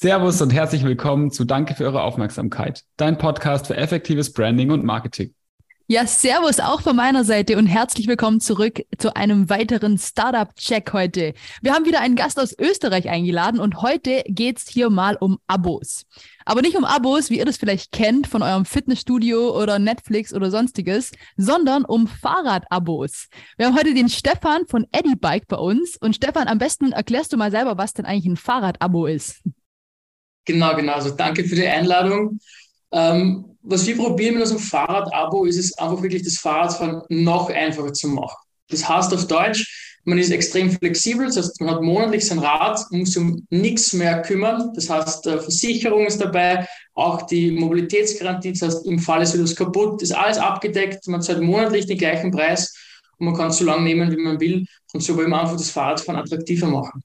Servus und herzlich willkommen zu Danke für eure Aufmerksamkeit, dein Podcast für effektives Branding und Marketing. Ja, Servus auch von meiner Seite und herzlich willkommen zurück zu einem weiteren Startup-Check heute. Wir haben wieder einen Gast aus Österreich eingeladen und heute geht's hier mal um Abos. Aber nicht um Abos, wie ihr das vielleicht kennt von eurem Fitnessstudio oder Netflix oder sonstiges, sondern um Fahrradabos. Wir haben heute den Stefan von Eddie Bike bei uns und Stefan, am besten erklärst du mal selber, was denn eigentlich ein Fahrradabo ist. Genau, genau. Also danke für die Einladung. Ähm, was wir probieren mit unserem Fahrrad-Abo, ist es einfach wirklich das Fahrradfahren noch einfacher zu machen. Das heißt auf Deutsch, man ist extrem flexibel, das heißt, man hat monatlich sein Rad, muss sich um nichts mehr kümmern. Das heißt, Versicherung ist dabei, auch die Mobilitätsgarantie, das heißt, im Fall ist etwas kaputt, ist alles abgedeckt, man zahlt monatlich den gleichen Preis und man kann es so lange nehmen, wie man will. Und so wollen wir einfach das Fahrradfahren attraktiver machen.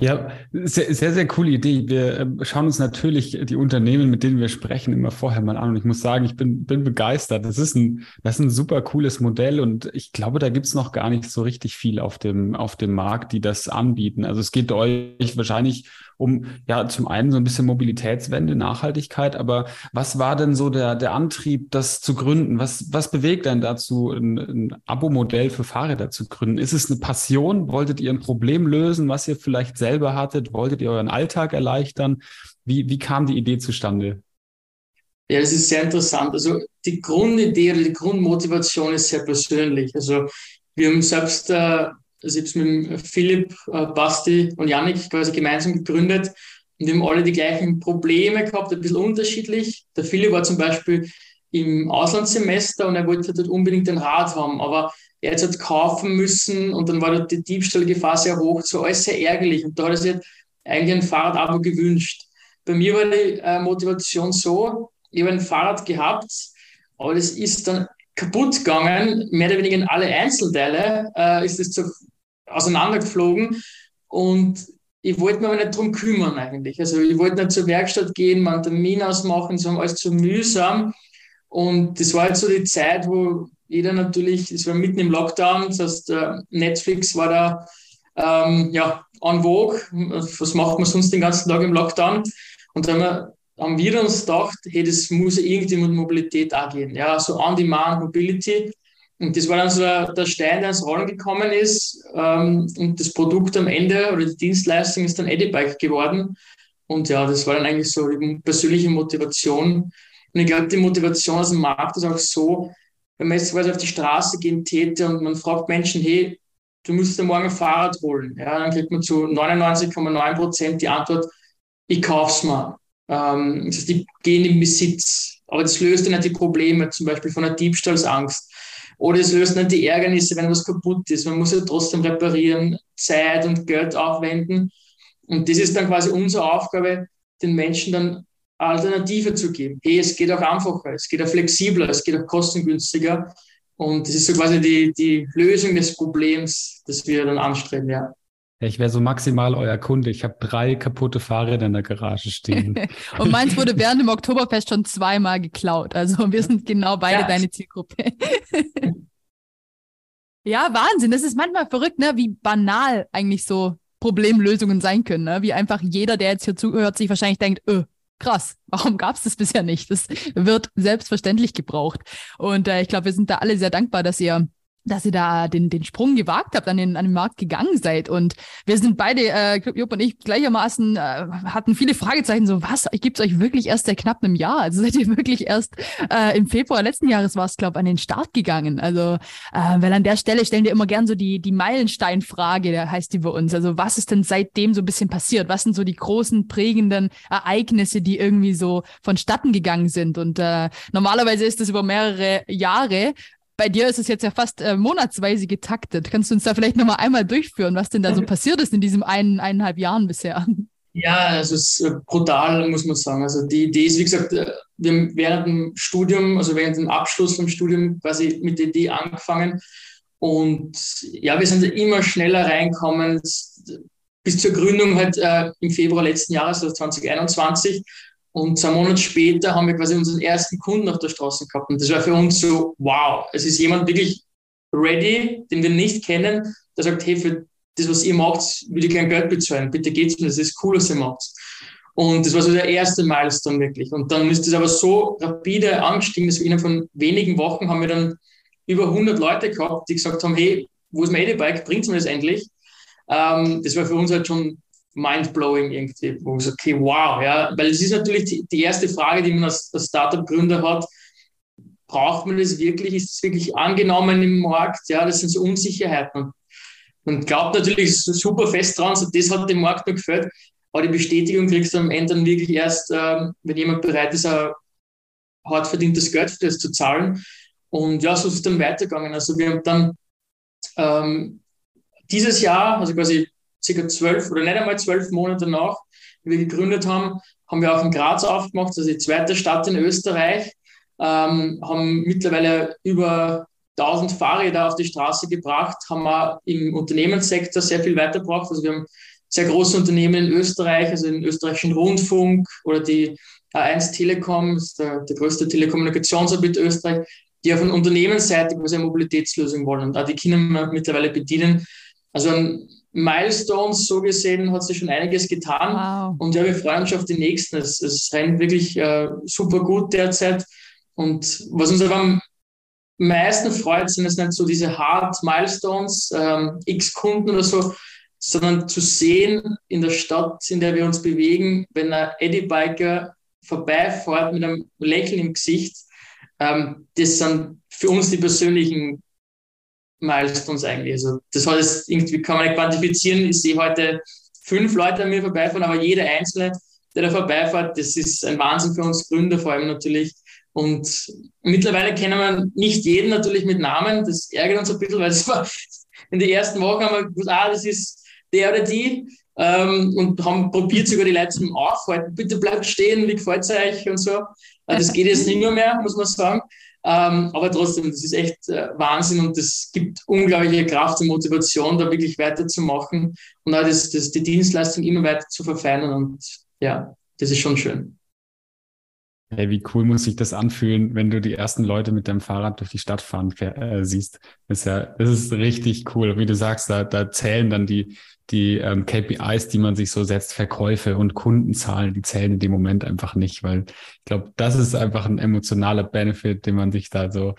Ja, sehr, sehr, sehr coole Idee. Wir ähm, schauen uns natürlich die Unternehmen, mit denen wir sprechen, immer vorher mal an. Und ich muss sagen, ich bin, bin begeistert. Das ist ein, das ist ein super cooles Modell. Und ich glaube, da gibt's noch gar nicht so richtig viel auf dem, auf dem Markt, die das anbieten. Also es geht euch wahrscheinlich um ja zum einen so ein bisschen Mobilitätswende, Nachhaltigkeit, aber was war denn so der, der Antrieb, das zu gründen? Was, was bewegt denn dazu, ein, ein Abo-Modell für Fahrräder zu gründen? Ist es eine Passion? Wolltet ihr ein Problem lösen, was ihr vielleicht selber hattet? Wolltet ihr euren Alltag erleichtern? Wie, wie kam die Idee zustande? Ja, das ist sehr interessant. Also die Grundidee oder die Grundmotivation ist sehr persönlich. Also wir haben selbst äh, also ich habe es mit Philipp, äh, Basti und Yannick quasi gemeinsam gegründet und wir haben alle die gleichen Probleme gehabt, ein bisschen unterschiedlich. Der Philipp war zum Beispiel im Auslandssemester und er wollte dort unbedingt ein Rad haben, aber er hat es halt kaufen müssen und dann war dort die Diebstahlgefahr sehr hoch, so alles sehr ärgerlich und da hat er sich halt eigentlich ein Fahrrad-Abo gewünscht. Bei mir war die äh, Motivation so, ich habe ein Fahrrad gehabt, aber das ist dann kaputt gegangen, mehr oder weniger in alle Einzelteile äh, ist es auseinandergeflogen. Und ich wollte mich aber nicht darum kümmern eigentlich. Also ich wollte nicht zur Werkstatt gehen, mal einen Termin ausmachen, das war alles zu mühsam. Und das war halt so die Zeit, wo jeder natürlich, es war mitten im Lockdown, das heißt äh, Netflix war da ähm, ja, en vogue, was macht man sonst den ganzen Tag im Lockdown? Und dann haben wir haben wir uns gedacht, hey, das muss irgendwie mit Mobilität auch gehen. Ja, so On-Demand Mobility. Und das war dann so der Stein, der ins Rollen gekommen ist. Ähm, und das Produkt am Ende oder die Dienstleistung ist dann Edibike geworden. Und ja, das war dann eigentlich so die persönliche Motivation. Und ich glaube, die Motivation aus dem Markt ist auch so, wenn man jetzt quasi auf die Straße gehen täte und man fragt Menschen, hey, du musst dir morgen ein Fahrrad holen. Ja, dann kriegt man zu 99,9 Prozent die Antwort, ich kauf's mal. Ähm, das heißt, die gehen in Besitz. Aber das löst dann nicht die Probleme, zum Beispiel von der Diebstahlsangst. Oder es löst nicht die Ärgernisse, wenn was kaputt ist. Man muss ja trotzdem reparieren, Zeit und Geld aufwenden. Und das ist dann quasi unsere Aufgabe, den Menschen dann Alternative zu geben. Hey, es geht auch einfacher, es geht auch flexibler, es geht auch kostengünstiger. Und das ist so quasi die, die Lösung des Problems, das wir dann anstreben, ja. Ja, ich wäre so maximal euer Kunde. Ich habe drei kaputte Fahrräder in der Garage stehen. und meins wurde während dem Oktoberfest schon zweimal geklaut. Also wir sind genau beide ja. deine Zielgruppe. ja, Wahnsinn. Das ist manchmal verrückt, ne? wie banal eigentlich so Problemlösungen sein können. Ne? Wie einfach jeder, der jetzt hier zuhört, sich wahrscheinlich denkt, öh, krass, warum gab es das bisher nicht? Das wird selbstverständlich gebraucht. Und äh, ich glaube, wir sind da alle sehr dankbar, dass ihr dass ihr da den, den Sprung gewagt habt, an den, an den Markt gegangen seid. Und wir sind beide, äh, Jupp und ich, gleichermaßen äh, hatten viele Fragezeichen, so was, gibt es euch wirklich erst seit knapp einem Jahr? Also seid ihr wirklich erst äh, im Februar letzten Jahres war es, glaube an den Start gegangen. Also, äh, weil an der Stelle stellen wir immer gern so die, die Meilensteinfrage, der heißt die bei uns. Also was ist denn seitdem so ein bisschen passiert? Was sind so die großen prägenden Ereignisse, die irgendwie so vonstatten gegangen sind? Und äh, normalerweise ist das über mehrere Jahre, bei dir ist es jetzt ja fast äh, monatsweise getaktet. Kannst du uns da vielleicht nochmal einmal durchführen, was denn da so passiert ist in diesem einen, eineinhalb Jahren bisher? Ja, also es ist äh, brutal, muss man sagen. Also die Idee ist, wie gesagt, äh, wir haben während dem Studium, also während dem Abschluss vom Studium quasi mit der Idee angefangen. Und ja, wir sind immer schneller reinkommen, bis zur Gründung halt äh, im Februar letzten Jahres, also 2021. Und zwei Monate später haben wir quasi unseren ersten Kunden auf der Straße gehabt. Und das war für uns so, wow, es ist jemand wirklich ready, den wir nicht kennen, der sagt, hey, für das, was ihr macht, will ich kein Geld bezahlen. Bitte geht's mir, das ist cool, was ihr macht. Und das war so der erste Milestone wirklich. Und dann ist es aber so rapide angestiegen, dass wir innerhalb von wenigen Wochen haben wir dann über 100 Leute gehabt, die gesagt haben, hey, wo ist mein Edibike? Bringt mir das endlich? Ähm, das war für uns halt schon mindblowing irgendwie, wo ich so, okay, wow, ja, weil es ist natürlich die, die erste Frage, die man als, als Startup-Gründer hat, braucht man das wirklich? Ist es wirklich angenommen im Markt? Ja, das sind so Unsicherheiten. Man glaubt natürlich super fest dran, so das hat dem Markt noch gefällt. Aber die Bestätigung kriegst du am Ende dann wirklich erst, ähm, wenn jemand bereit ist, ein hart verdientes Geld für das zu zahlen. Und ja, so ist es dann weitergegangen. Also wir haben dann ähm, dieses Jahr, also quasi circa zwölf oder nicht einmal zwölf Monate nach, wie wir gegründet haben, haben wir auch in Graz aufgemacht, also die zweite Stadt in Österreich, ähm, haben mittlerweile über 1000 Fahrräder auf die Straße gebracht, haben wir im Unternehmenssektor sehr viel weitergebracht. Also wir haben sehr große Unternehmen in Österreich, also den österreichischen Rundfunk oder die A1 Telekom, ist der, der größte Telekommunikationsanbieter Österreich, die auf der Unternehmensseite quasi eine Mobilitätslösung wollen und auch die Kinder mittlerweile bedienen. Also an Milestones so gesehen hat sich schon einiges getan wow. und ja, wir freuen uns auf die nächsten. Es, es rennt wirklich äh, super gut derzeit und was uns aber am meisten freut, sind es nicht so diese Hard Milestones, ähm, X Kunden oder so, sondern zu sehen in der Stadt, in der wir uns bewegen, wenn ein Eddie-Biker vorbeifährt mit einem Lächeln im Gesicht, ähm, das sind für uns die persönlichen Milestones eigentlich. Also das es irgendwie, kann man nicht quantifizieren. Ich sehe heute fünf Leute an mir vorbeifahren, aber jeder Einzelne, der da vorbeifährt, das ist ein Wahnsinn für uns Gründer vor allem natürlich. Und mittlerweile kennen wir nicht jeden natürlich mit Namen. Das ärgert uns ein bisschen, weil es war in den ersten Wochen haben wir gewusst, ah, das ist der oder die. Ähm, und haben probiert sogar die Leute zum Aufhalten. Bitte bleibt stehen, wie gefällt es euch und so. Äh, das geht jetzt nicht mehr muss man sagen. Ähm, aber trotzdem, das ist echt äh, Wahnsinn und es gibt unglaubliche Kraft und Motivation, da wirklich weiterzumachen und auch das, das, die Dienstleistung immer weiter zu verfeinern. Und ja, das ist schon schön. Hey, wie cool muss sich das anfühlen, wenn du die ersten Leute mit deinem Fahrrad durch die Stadt fahren äh, siehst. Das ist ja, das ist richtig cool. Wie du sagst, da, da zählen dann die, die ähm, KPIs, die man sich so setzt, Verkäufe und Kundenzahlen, die zählen in dem Moment einfach nicht, weil ich glaube, das ist einfach ein emotionaler Benefit, den man sich da so,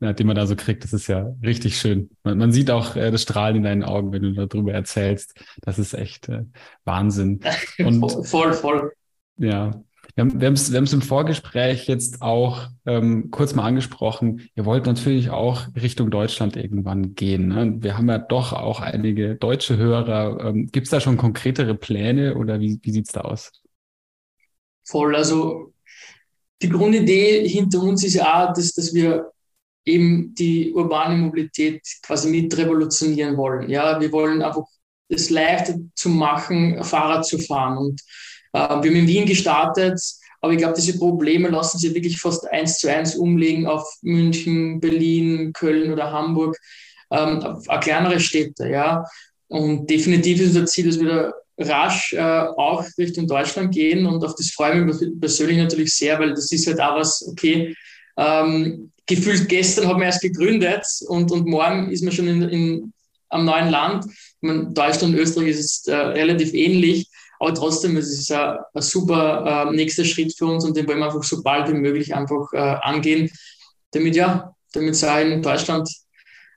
ja, den man da so kriegt. Das ist ja richtig schön. Man, man sieht auch äh, das Strahlen in deinen Augen, wenn du darüber erzählst. Das ist echt äh, Wahnsinn. Und, voll, voll. Ja, wir haben, es wir im Vorgespräch jetzt auch ähm, kurz mal angesprochen. Ihr wollt natürlich auch Richtung Deutschland irgendwann gehen. Ne? Wir haben ja doch auch einige deutsche Hörer. Ähm, Gibt es da schon konkretere Pläne oder wie, wie sieht es da aus? Voll. Also die Grundidee hinter uns ist ja auch, dass, dass wir eben die urbane Mobilität quasi mit revolutionieren wollen. Ja, wir wollen einfach es leichter zu machen, Fahrrad zu fahren. Und wir haben in Wien gestartet, aber ich glaube, diese Probleme lassen sich wirklich fast eins zu eins umlegen auf München, Berlin, Köln oder Hamburg, ähm, auf kleinere Städte. Ja. Und definitiv ist unser Ziel, dass wir da rasch äh, auch Richtung Deutschland gehen und auf das freue ich mich persönlich natürlich sehr, weil das ist halt auch was, okay, ähm, gefühlt gestern haben wir erst gegründet und, und morgen ist man schon in, in, am neuen Land. Ich meine, Deutschland und Österreich ist äh, relativ ähnlich. Aber trotzdem, es ist ein, ein super äh, nächster Schritt für uns und den wollen wir einfach so bald wie möglich einfach äh, angehen, damit ja, damit es auch in Deutschland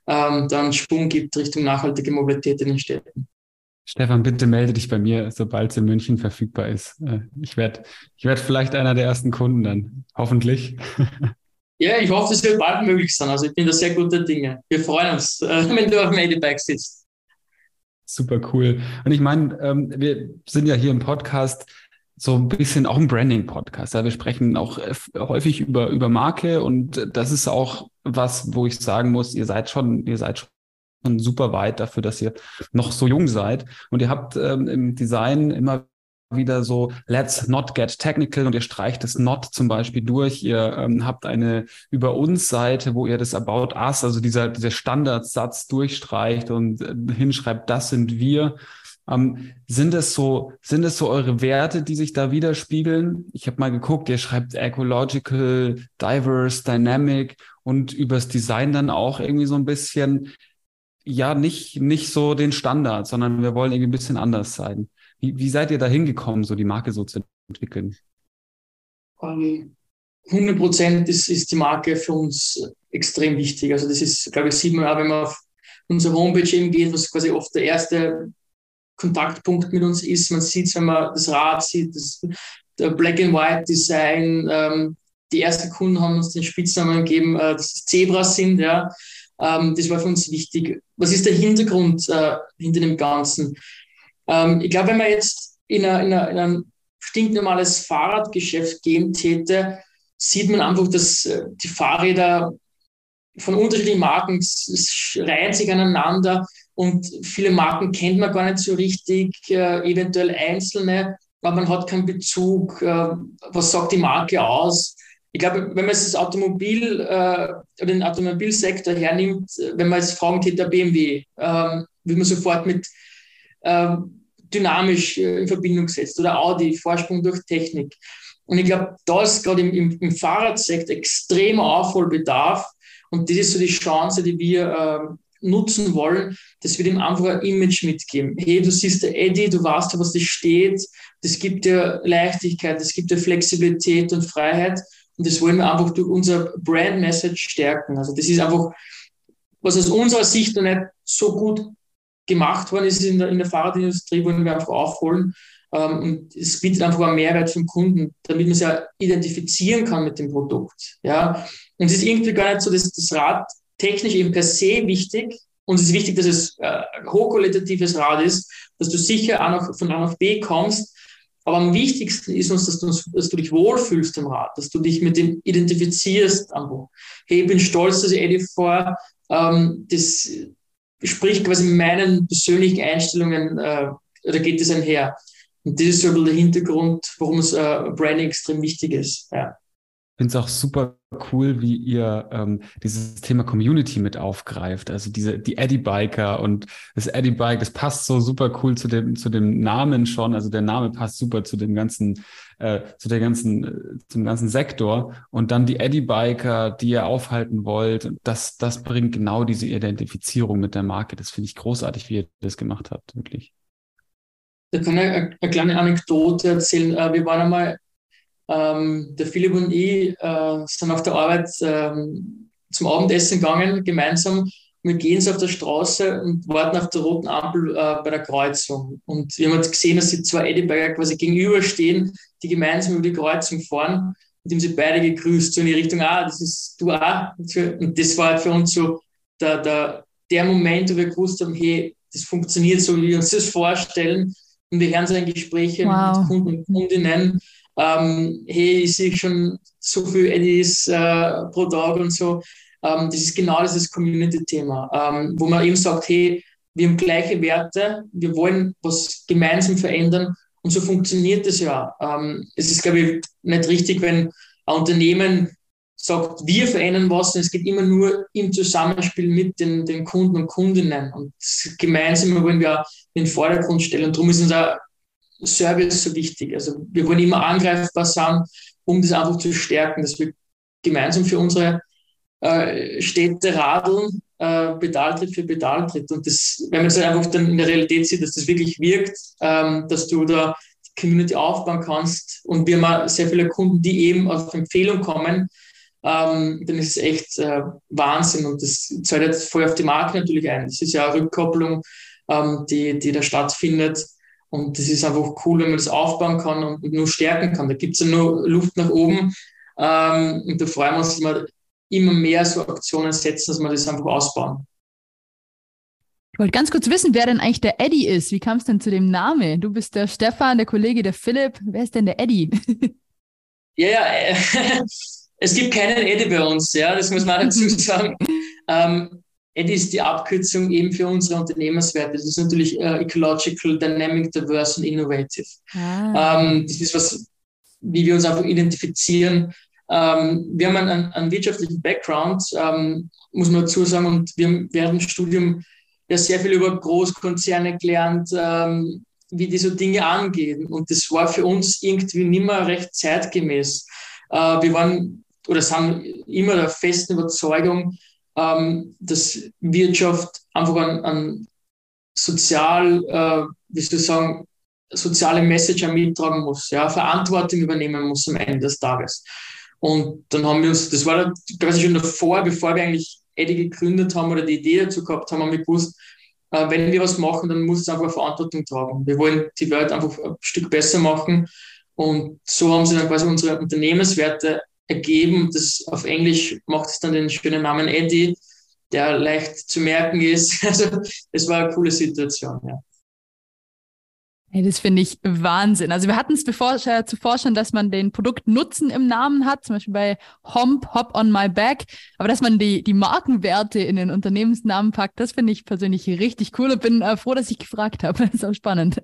ähm, dann Schwung gibt Richtung nachhaltige Mobilität in den Städten. Stefan, bitte melde dich bei mir, sobald es in München verfügbar ist. Äh, ich werde ich werd vielleicht einer der ersten Kunden dann, hoffentlich. Ja, ich hoffe, es wird bald möglich sein. Also ich bin da sehr guter Dinge. Wir freuen uns, äh, wenn du auf dem Edibike sitzt. Super cool. Und ich meine, ähm, wir sind ja hier im Podcast so ein bisschen auch ein Branding-Podcast. Ja, wir sprechen auch äh, häufig über, über Marke und das ist auch was, wo ich sagen muss, ihr seid schon, ihr seid schon super weit dafür, dass ihr noch so jung seid. Und ihr habt ähm, im Design immer wieder so, let's not get technical und ihr streicht das not zum Beispiel durch. Ihr ähm, habt eine über uns Seite, wo ihr das about us, also dieser, dieser Standardsatz durchstreicht und äh, hinschreibt, das sind wir. Ähm, sind es so, sind es so eure Werte, die sich da widerspiegeln? Ich habe mal geguckt, ihr schreibt ecological, diverse, dynamic und übers Design dann auch irgendwie so ein bisschen, ja, nicht, nicht so den Standard, sondern wir wollen irgendwie ein bisschen anders sein. Wie, wie seid ihr da hingekommen, so die Marke so zu entwickeln? Um, ähm, 100 Prozent ist, ist die Marke für uns extrem wichtig. Also das ist, glaube ich, sieht man auch, wenn man auf unsere Homepage eben geht, was quasi oft der erste Kontaktpunkt mit uns ist. Man sieht es, wenn man das Rad sieht, das Black and White Design. Ähm, die ersten Kunden haben uns den Spitznamen gegeben, äh, dass es Zebras sind. Ja. Ähm, das war für uns wichtig. Was ist der Hintergrund äh, hinter dem Ganzen? Ähm, ich glaube, wenn man jetzt in, eine, in, eine, in ein stinknormales Fahrradgeschäft gehen täte, sieht man einfach, dass äh, die Fahrräder von unterschiedlichen Marken reihen sich aneinander und viele Marken kennt man gar nicht so richtig, äh, eventuell einzelne, aber man hat keinen Bezug. Äh, was sagt die Marke aus? Ich glaube, wenn man jetzt das Automobil äh, den Automobilsektor hernimmt, wenn man jetzt fragen der BMW, äh, wie man sofort mit äh, dynamisch äh, in Verbindung setzt oder Audi, Vorsprung durch Technik. Und ich glaube, da ist gerade im, im, Fahrradsektor extremer Aufholbedarf. Und das ist so die Chance, die wir äh, nutzen wollen, dass wir dem einfach ein Image mitgeben. Hey, du siehst der Eddie, du weißt, was das steht. Das gibt dir Leichtigkeit, das gibt dir Flexibilität und Freiheit. Und das wollen wir einfach durch unser Brand Message stärken. Also das ist einfach, was aus unserer Sicht noch nicht so gut gemacht worden ist in der, in der Fahrradindustrie, wollen wir einfach aufholen. Ähm, und es bietet einfach einen Mehrwert für den Kunden, damit man sich ja identifizieren kann mit dem Produkt. Ja. Und es ist irgendwie gar nicht so, dass das Rad technisch eben per se wichtig. Und es ist wichtig, dass es äh, hochqualitatives Rad ist, dass du sicher auch noch von A nach B kommst. Aber am wichtigsten ist uns, dass du, dass du dich wohlfühlst im Rad, dass du dich mit dem identifizierst. Hey, ich bin stolz, dass ich Eddie vor. Ähm, das spricht quasi meinen persönlichen Einstellungen, äh, da geht es einher. Und das ist so ein bisschen der Hintergrund, warum es äh, Branding extrem wichtig ist. Ja. Ich finde es auch super cool, wie ihr ähm, dieses Thema Community mit aufgreift. Also diese die Eddie Biker und das Eddie Bike, das passt so super cool zu dem zu dem Namen schon. Also der Name passt super zu dem ganzen äh, zu der ganzen äh, zum ganzen Sektor und dann die Eddie Biker, die ihr aufhalten wollt. Das das bringt genau diese Identifizierung mit der Marke. Das finde ich großartig, wie ihr das gemacht habt, wirklich. Da kann ich eine, eine kleine Anekdote erzählen. Äh, wir waren einmal, ähm, der Philipp und ich äh, sind auf der Arbeit ähm, zum Abendessen gegangen, gemeinsam. Wir gehen so auf der Straße und warten auf der roten Ampel äh, bei der Kreuzung. Und wir haben halt gesehen, dass sie zwei Eddieberger quasi gegenüberstehen, die gemeinsam über die Kreuzung fahren. Und haben sie beide gegrüßt, so in die Richtung, ah, das ist du auch. Und das war halt für uns so der, der, der Moment, wo wir gewusst haben, hey, das funktioniert so, wie wir uns das vorstellen und wir hören so in Gesprächen wow. mit Kunden und Kundinnen, ähm, hey, ich sehe schon so viel Eddies äh, pro Tag und so. Ähm, das ist genau dieses Community-Thema, ähm, wo man eben sagt, hey, wir haben gleiche Werte, wir wollen was gemeinsam verändern und so funktioniert das ja. Ähm, es ist, glaube ich, nicht richtig, wenn ein Unternehmen sagt, wir verändern was, es geht immer nur im Zusammenspiel mit den, den Kunden und Kundinnen. Und gemeinsam wollen wir in den Vordergrund stellen. Und darum ist unser Service so wichtig. Also wir wollen immer angreifbar sein, um das einfach zu stärken, dass wir gemeinsam für unsere äh, Städte radeln, äh, Pedaltritt für Pedaltritt. Und das, wenn man es einfach dann in der Realität sieht, dass das wirklich wirkt, ähm, dass du da Community aufbauen kannst. Und wir haben sehr viele Kunden, die eben auf Empfehlung kommen, ähm, dann ist es echt äh, Wahnsinn und das zahlt jetzt voll auf die Marke natürlich ein. Das ist ja eine Rückkopplung, ähm, die, die da stattfindet. Und das ist einfach cool, wenn man das aufbauen kann und nur stärken kann. Da gibt es ja nur Luft nach oben. Ähm, und da freuen wir uns, dass wir immer mehr so Aktionen setzen, dass wir das einfach ausbauen. Ich wollte ganz kurz wissen, wer denn eigentlich der Eddie ist. Wie kam es denn zu dem Namen? Du bist der Stefan, der Kollege der Philipp. Wer ist denn der Eddie? ja, ja, äh, es gibt keinen Eddie bei uns, ja, das muss man dazu sagen. Ähm, Eddie ist die Abkürzung eben für unsere Unternehmenswerte. Das ist natürlich äh, Ecological, Dynamic, Diverse und Innovative. Ah. Ähm, das ist was, wie wir uns einfach identifizieren. Ähm, wir haben einen, einen wirtschaftlichen Background, ähm, muss man dazu sagen, und wir haben während dem Studium ja sehr viel über Großkonzerne gelernt, ähm, wie die so Dinge angehen. Und das war für uns irgendwie nicht mehr recht zeitgemäß. Äh, wir waren oder sind immer der festen Überzeugung, ähm, dass Wirtschaft einfach an, an sozial, äh, wie soll ich sagen, soziale Message mittragen muss, ja, Verantwortung übernehmen muss am Ende des Tages. Und dann haben wir uns, das war quasi schon davor, bevor wir eigentlich Eddie gegründet haben oder die Idee dazu gehabt haben, haben wir gewusst, äh, wenn wir was machen, dann muss es einfach Verantwortung tragen. Wir wollen die Welt einfach ein Stück besser machen. Und so haben sie dann quasi unsere Unternehmenswerte ergeben. Das auf Englisch macht es dann den schönen Namen Eddie, der leicht zu merken ist. Also es war eine coole Situation, ja. Hey, das finde ich Wahnsinn. Also wir hatten es äh, zuvor schon, dass man den Produktnutzen im Namen hat, zum Beispiel bei Homp, Hop on my back. Aber dass man die, die Markenwerte in den Unternehmensnamen packt, das finde ich persönlich richtig cool und bin äh, froh, dass ich gefragt habe. Das ist auch spannend.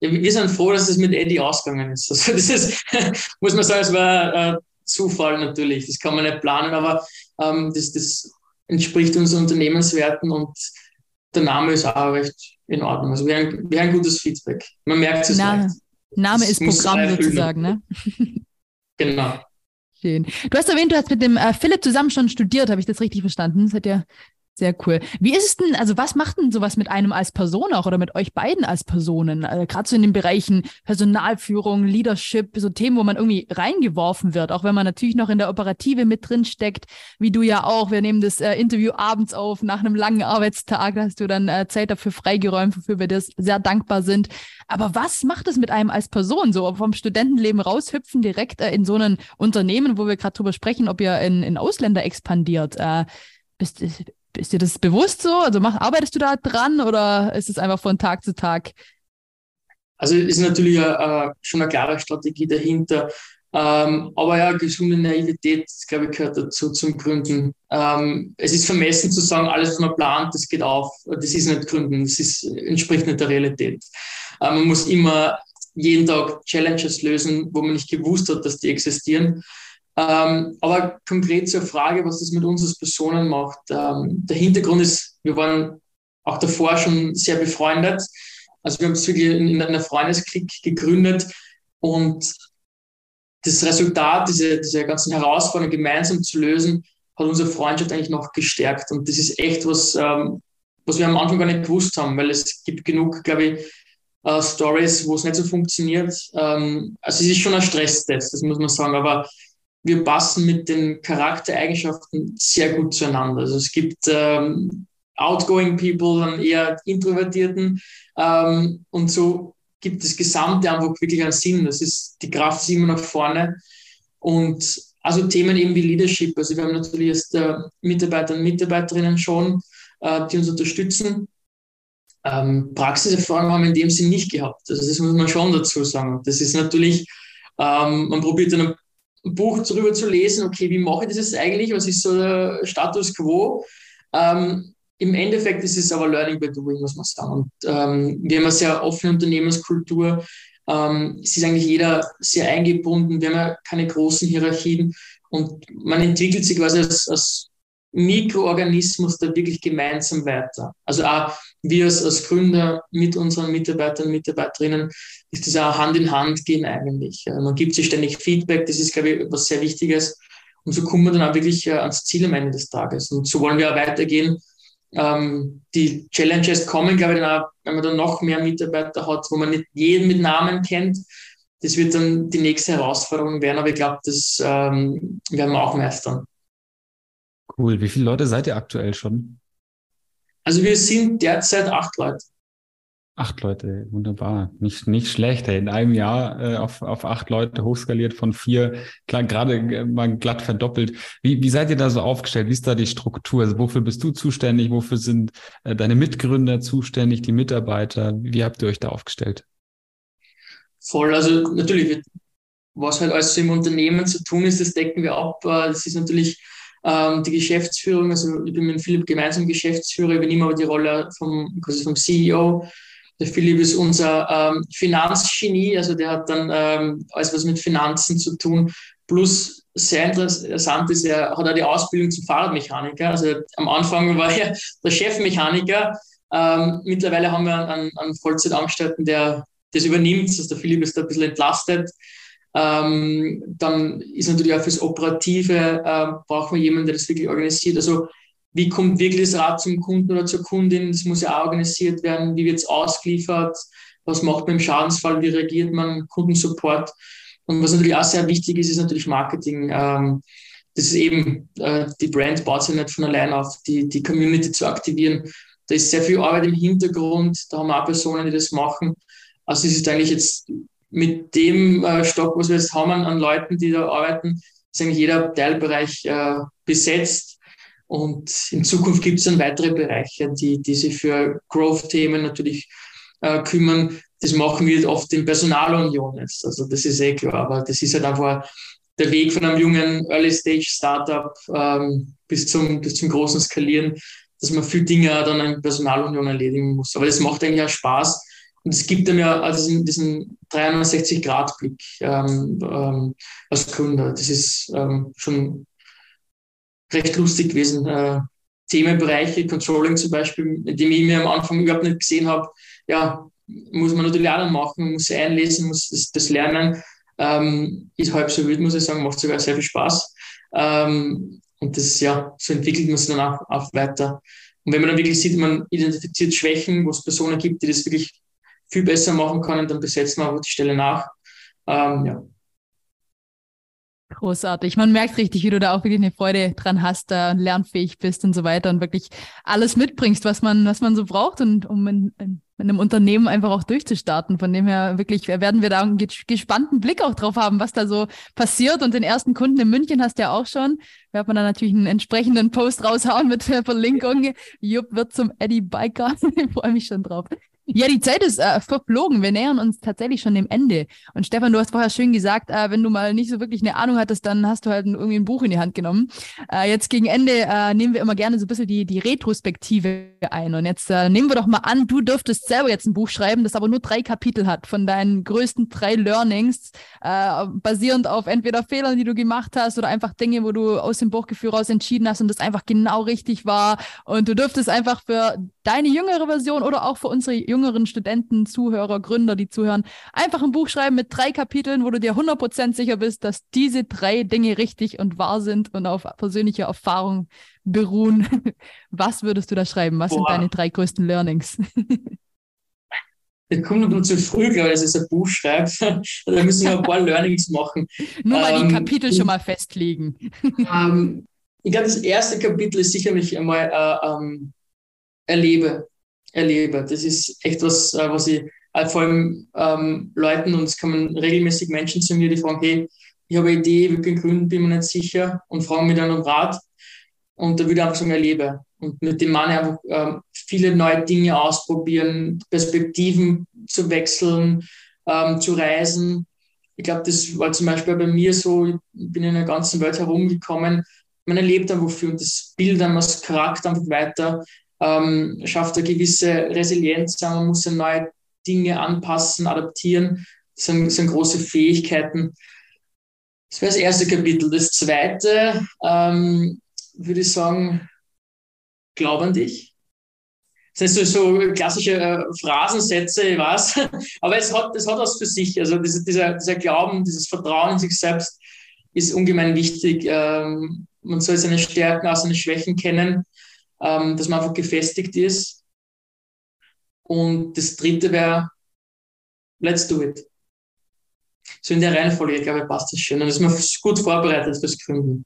Ja, wir sind froh, dass es mit Eddie ausgegangen ist. Also das ist, muss man sagen, es war äh, Zufall natürlich. Das kann man nicht planen, aber ähm, das, das entspricht unseren Unternehmenswerten und der Name ist auch recht in Ordnung. Also wir haben, wir haben gutes Feedback. Man merkt es Name, Name ist Programm sozusagen, ne? genau. Schön. Du hast erwähnt, du hast mit dem äh, Philipp zusammen schon studiert, habe ich das richtig verstanden? Das hat ja sehr cool. Wie ist es denn, also was macht denn sowas mit einem als Person auch oder mit euch beiden als Personen? Also Gerade so in den Bereichen Personalführung, Leadership, so Themen, wo man irgendwie reingeworfen wird, auch wenn man natürlich noch in der Operative mit drin steckt, wie du ja auch. Wir nehmen das äh, Interview abends auf, nach einem langen Arbeitstag, hast du dann äh, Zeit dafür freigeräumt, wofür wir dir sehr dankbar sind. Aber was macht es mit einem als Person, so vom Studentenleben raushüpfen, direkt äh, in so ein Unternehmen, wo wir gerade drüber sprechen, ob ihr in, in Ausländer expandiert? Äh, bist, ist dir das bewusst so? Also mach, arbeitest du da dran oder ist es einfach von Tag zu Tag? Also ist natürlich äh, schon eine klare Strategie dahinter. Ähm, aber ja, gesunde Naivität, glaube ich, gehört dazu zum Gründen. Ähm, es ist vermessen zu sagen, alles, was man plant, das geht auf. Das ist nicht Gründen, das ist, entspricht nicht der Realität. Äh, man muss immer jeden Tag Challenges lösen, wo man nicht gewusst hat, dass die existieren. Ähm, aber konkret zur Frage, was das mit uns als Personen macht. Ähm, der Hintergrund ist, wir waren auch davor schon sehr befreundet. Also wir haben es wirklich in, in einer Freundesklick gegründet und das Resultat, diese, diese ganzen Herausforderungen gemeinsam zu lösen, hat unsere Freundschaft eigentlich noch gestärkt. Und das ist echt was, ähm, was wir am Anfang gar nicht gewusst haben, weil es gibt genug, glaube ich, äh, Stories, wo es nicht so funktioniert. Ähm, also es ist schon ein Stresstest, das muss man sagen, aber wir passen mit den Charaktereigenschaften sehr gut zueinander. Also es gibt ähm, outgoing people, dann eher introvertierten ähm, und so gibt das Gesamte einfach wirklich einen Sinn. Das ist, die Kraft ist immer nach vorne und also Themen eben wie Leadership. Also wir haben natürlich jetzt äh, Mitarbeiter und Mitarbeiterinnen schon, äh, die uns unterstützen. Ähm, Praxiserfahrung haben wir in dem Sinn nicht gehabt. Also das muss man schon dazu sagen. Das ist natürlich, ähm, man probiert dann Buch darüber zu lesen, okay, wie mache ich das jetzt eigentlich, was ist so der Status quo. Ähm, Im Endeffekt ist es aber Learning by Doing, muss man sagen. Und ähm, wir haben eine sehr offene Unternehmenskultur. Ähm, es ist eigentlich jeder sehr eingebunden, wir haben ja keine großen Hierarchien und man entwickelt sich quasi als, als Mikroorganismus da wirklich gemeinsam weiter. Also auch wir als, als Gründer mit unseren Mitarbeitern und Mitarbeiterinnen ist das auch Hand in Hand gehen eigentlich. Man gibt sich ständig Feedback, das ist, glaube ich, etwas sehr Wichtiges. Und so kommen wir dann auch wirklich äh, ans Ziel am Ende des Tages. Und so wollen wir auch weitergehen. Ähm, die Challenges kommen, glaube ich, dann auch, wenn man dann noch mehr Mitarbeiter hat, wo man nicht jeden mit Namen kennt. Das wird dann die nächste Herausforderung werden, aber ich glaube, das ähm, werden wir auch meistern. Cool. Wie viele Leute seid ihr aktuell schon? Also wir sind derzeit acht Leute. Acht Leute, wunderbar. Nicht, nicht schlecht. Ey. In einem Jahr äh, auf, auf acht Leute hochskaliert von vier, klar, gerade äh, mal glatt verdoppelt. Wie, wie seid ihr da so aufgestellt? Wie ist da die Struktur? Also wofür bist du zuständig? Wofür sind äh, deine Mitgründer zuständig, die Mitarbeiter? Wie habt ihr euch da aufgestellt? Voll, also natürlich, was halt alles so im Unternehmen zu tun ist, das decken wir ab. Äh, das ist natürlich die Geschäftsführung, also ich bin mit Philipp gemeinsam Geschäftsführer, übernehme aber die Rolle vom, quasi vom CEO. Der Philipp ist unser ähm, Finanzgenie, also der hat dann ähm, alles was mit Finanzen zu tun. Plus sehr interessant ist, er hat auch die Ausbildung zum Fahrradmechaniker. Also am Anfang war er der Chefmechaniker. Ähm, mittlerweile haben wir einen, einen Vollzeitangestellten, der das übernimmt. Also der Philipp ist da ein bisschen entlastet. Ähm, dann ist natürlich auch fürs Operative, äh, brauchen wir jemanden, der das wirklich organisiert. Also wie kommt wirklich das Rad zum Kunden oder zur Kundin? Das muss ja auch organisiert werden. Wie wird es ausgeliefert? was macht man im Schadensfall, wie reagiert man, Kundensupport. Und was natürlich auch sehr wichtig ist, ist natürlich Marketing. Ähm, das ist eben, äh, die Brand baut sich nicht von allein auf, die, die Community zu aktivieren. Da ist sehr viel Arbeit im Hintergrund, da haben wir auch Personen, die das machen. Also es ist eigentlich jetzt mit dem äh, Stock, was wir jetzt haben an, Leuten, die da arbeiten, ist eigentlich jeder Teilbereich äh, besetzt. Und in Zukunft gibt es dann weitere Bereiche, die, die sich für Growth-Themen natürlich äh, kümmern. Das machen wir oft in Personalunion jetzt. Also das ist eh klar, aber das ist halt einfach der Weg von einem jungen Early-Stage-Startup ähm, bis, zum, bis zum großen Skalieren, dass man viele Dinge dann in Personalunion erledigen muss. Aber das macht eigentlich auch Spaß. Und es gibt einem ja also diesen, diesen 360-Grad-Blick ähm, ähm, als Kunde. Das ist ähm, schon recht lustig gewesen. Äh, Themenbereiche, Controlling zum Beispiel, die ich mir am Anfang überhaupt nicht gesehen habe, ja, muss man natürlich auch machen, muss einlesen, muss das, das lernen. Ähm, ist halb so wild, muss ich sagen, macht sogar sehr viel Spaß. Ähm, und das, ja, so entwickelt man sich dann auch, auch weiter. Und wenn man dann wirklich sieht, man identifiziert Schwächen, wo es Personen gibt, die das wirklich viel besser machen können, dann besetzt man auch die Stelle nach. Ähm, ja. Großartig. Man merkt richtig, wie du da auch wirklich eine Freude dran hast, da lernfähig bist und so weiter und wirklich alles mitbringst, was man, was man so braucht und um in, in, in einem Unternehmen einfach auch durchzustarten. Von dem her wirklich werden wir da einen gespannten Blick auch drauf haben, was da so passiert. Und den ersten Kunden in München hast du ja auch schon. Da wird man dann natürlich einen entsprechenden Post raushauen mit der Verlinkung. Jupp wird zum Eddie Biker. ich freue mich schon drauf. Ja, die Zeit ist äh, verflogen. Wir nähern uns tatsächlich schon dem Ende. Und Stefan, du hast vorher schön gesagt, äh, wenn du mal nicht so wirklich eine Ahnung hattest, dann hast du halt irgendwie ein Buch in die Hand genommen. Äh, jetzt gegen Ende äh, nehmen wir immer gerne so ein bisschen die, die Retrospektive ein. Und jetzt äh, nehmen wir doch mal an, du dürftest selber jetzt ein Buch schreiben, das aber nur drei Kapitel hat von deinen größten drei Learnings, äh, basierend auf entweder Fehlern, die du gemacht hast oder einfach Dinge, wo du aus dem Buchgefühl raus entschieden hast und das einfach genau richtig war. Und du dürftest einfach für deine jüngere Version oder auch für unsere jüngeren Studenten, Zuhörer, Gründer, die zuhören, einfach ein Buch schreiben mit drei Kapiteln, wo du dir 100% sicher bist, dass diese drei Dinge richtig und wahr sind und auf persönlicher Erfahrung beruhen. Was würdest du da schreiben? Was Boah. sind deine drei größten Learnings? Das kommt nur zu früh, glaube ich, dass ich ein Buch schreibe. da müssen wir ein paar Learnings machen. Nur mal ähm, die Kapitel schon mal festlegen. Ähm, ich glaube, das erste Kapitel ist sicherlich einmal äh, ähm, erlebe, erlebe. Das ist echt was, äh, was ich äh, vor allem ähm, Leuten, und es kommen regelmäßig Menschen zu mir, die fragen, hey, ich habe eine Idee, ich will gründen, bin mir nicht sicher und fragen mich dann um Rat. Und da würde ich einfach sagen, erlebe. Und mit dem Mann einfach ähm, viele neue Dinge ausprobieren, Perspektiven zu wechseln, ähm, zu reisen. Ich glaube, das war zum Beispiel bei mir so, ich bin in der ganzen Welt herumgekommen. Man erlebt einfach viel und das Bild dann das Charakter einfach weiter ähm, schafft eine gewisse Resilienz, man muss neue Dinge anpassen, adaptieren. Das sind, sind große Fähigkeiten. Das wäre das erste Kapitel. Das zweite ähm, würde ich sagen, glaub an dich. Das sind so, so klassische äh, Phrasensätze, ich weiß, aber es hat, es hat was für sich. Also dieser, dieser, dieser Glauben, dieses Vertrauen in sich selbst ist ungemein wichtig. Ähm, man soll seine Stärken, auch seine Schwächen kennen ähm, dass man einfach gefestigt ist. Und das dritte wäre, let's do it. So in der Reihenfolge, glaube ich, passt das schön. Und ist man gut vorbereitet fürs Gründen.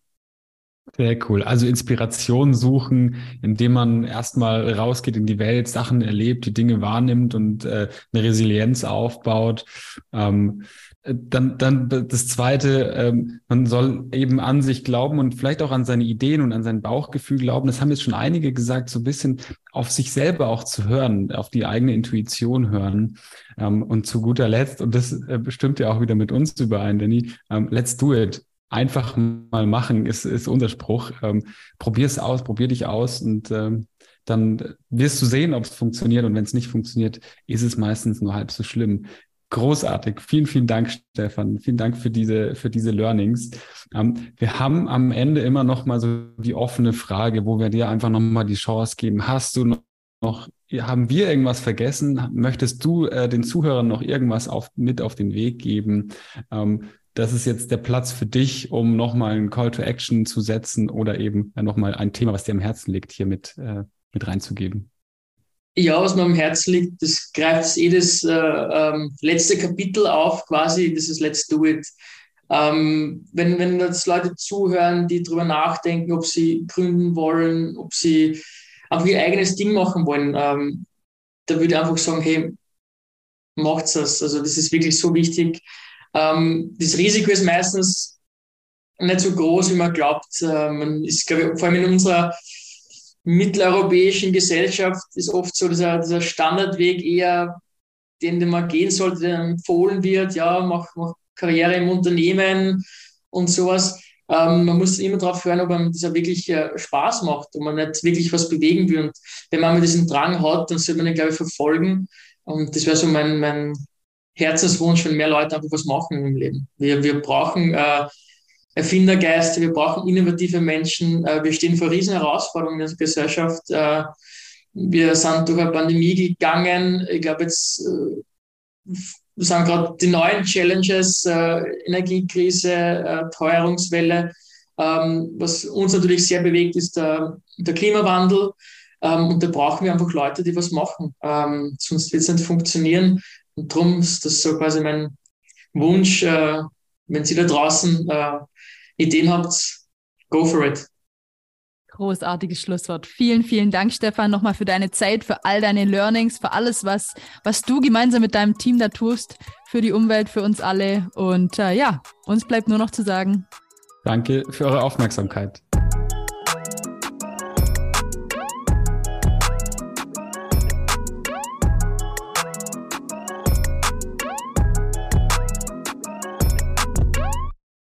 Sehr cool. Also Inspiration suchen, indem man erstmal rausgeht in die Welt, Sachen erlebt, die Dinge wahrnimmt und äh, eine Resilienz aufbaut. Ähm, dann, dann das Zweite, ähm, man soll eben an sich glauben und vielleicht auch an seine Ideen und an sein Bauchgefühl glauben. Das haben jetzt schon einige gesagt, so ein bisschen auf sich selber auch zu hören, auf die eigene Intuition hören. Ähm, und zu guter Letzt, und das äh, bestimmt ja auch wieder mit uns überein, Danny, ähm, let's do it. Einfach mal machen ist, ist unser Spruch. Ähm, probier es aus, probier dich aus und ähm, dann wirst du sehen, ob es funktioniert. Und wenn es nicht funktioniert, ist es meistens nur halb so schlimm. Großartig. Vielen, vielen Dank, Stefan. Vielen Dank für diese, für diese Learnings. Ähm, wir haben am Ende immer noch mal so die offene Frage, wo wir dir einfach noch mal die Chance geben. Hast du noch, haben wir irgendwas vergessen? Möchtest du äh, den Zuhörern noch irgendwas auf, mit auf den Weg geben? Ähm, das ist jetzt der Platz für dich, um nochmal einen Call to Action zu setzen oder eben ja, nochmal ein Thema, was dir am Herzen liegt, hier mit, äh, mit reinzugeben. Ja, was mir am Herzen liegt, das greift eh äh, ähm, letzte Kapitel auf, quasi, das ist Let's Do It. Ähm, wenn, wenn jetzt Leute zuhören, die darüber nachdenken, ob sie gründen wollen, ob sie einfach ihr eigenes Ding machen wollen, ähm, da würde ich einfach sagen, hey, macht's das. Also das ist wirklich so wichtig. Ähm, das Risiko ist meistens nicht so groß, wie man glaubt. Äh, man ist, glaube ich, vor allem in unserer mitteleuropäischen Gesellschaft ist oft so dieser, dieser Standardweg eher, den, den man gehen sollte, der empfohlen wird, ja, mach, mach Karriere im Unternehmen und sowas. Ähm, man muss immer darauf hören, ob einem das auch wirklich äh, Spaß macht und man nicht wirklich was bewegen will. Und wenn man diesen Drang hat, dann sollte man ihn, glaube ich, verfolgen. Und das wäre so mein, mein Herzenswunsch, wenn mehr Leute einfach was machen im Leben. Wir, wir brauchen äh, Erfindergeist, wir brauchen innovative Menschen. Äh, wir stehen vor riesen Herausforderungen in der Gesellschaft. Äh, wir sind durch eine Pandemie gegangen. Ich glaube, jetzt äh, sind gerade die neuen Challenges, Energiekrise, Teuerungswelle. Ähm, was uns natürlich sehr bewegt, ist der, der Klimawandel. Ähm, und da brauchen wir einfach Leute, die was machen. Ähm, sonst wird es nicht funktionieren. Und darum ist das so quasi mein Wunsch, wenn Sie da draußen Ideen habt, go for it. Großartiges Schlusswort. Vielen, vielen Dank, Stefan, nochmal für deine Zeit, für all deine Learnings, für alles, was, was du gemeinsam mit deinem Team da tust, für die Umwelt, für uns alle. Und äh, ja, uns bleibt nur noch zu sagen. Danke für eure Aufmerksamkeit.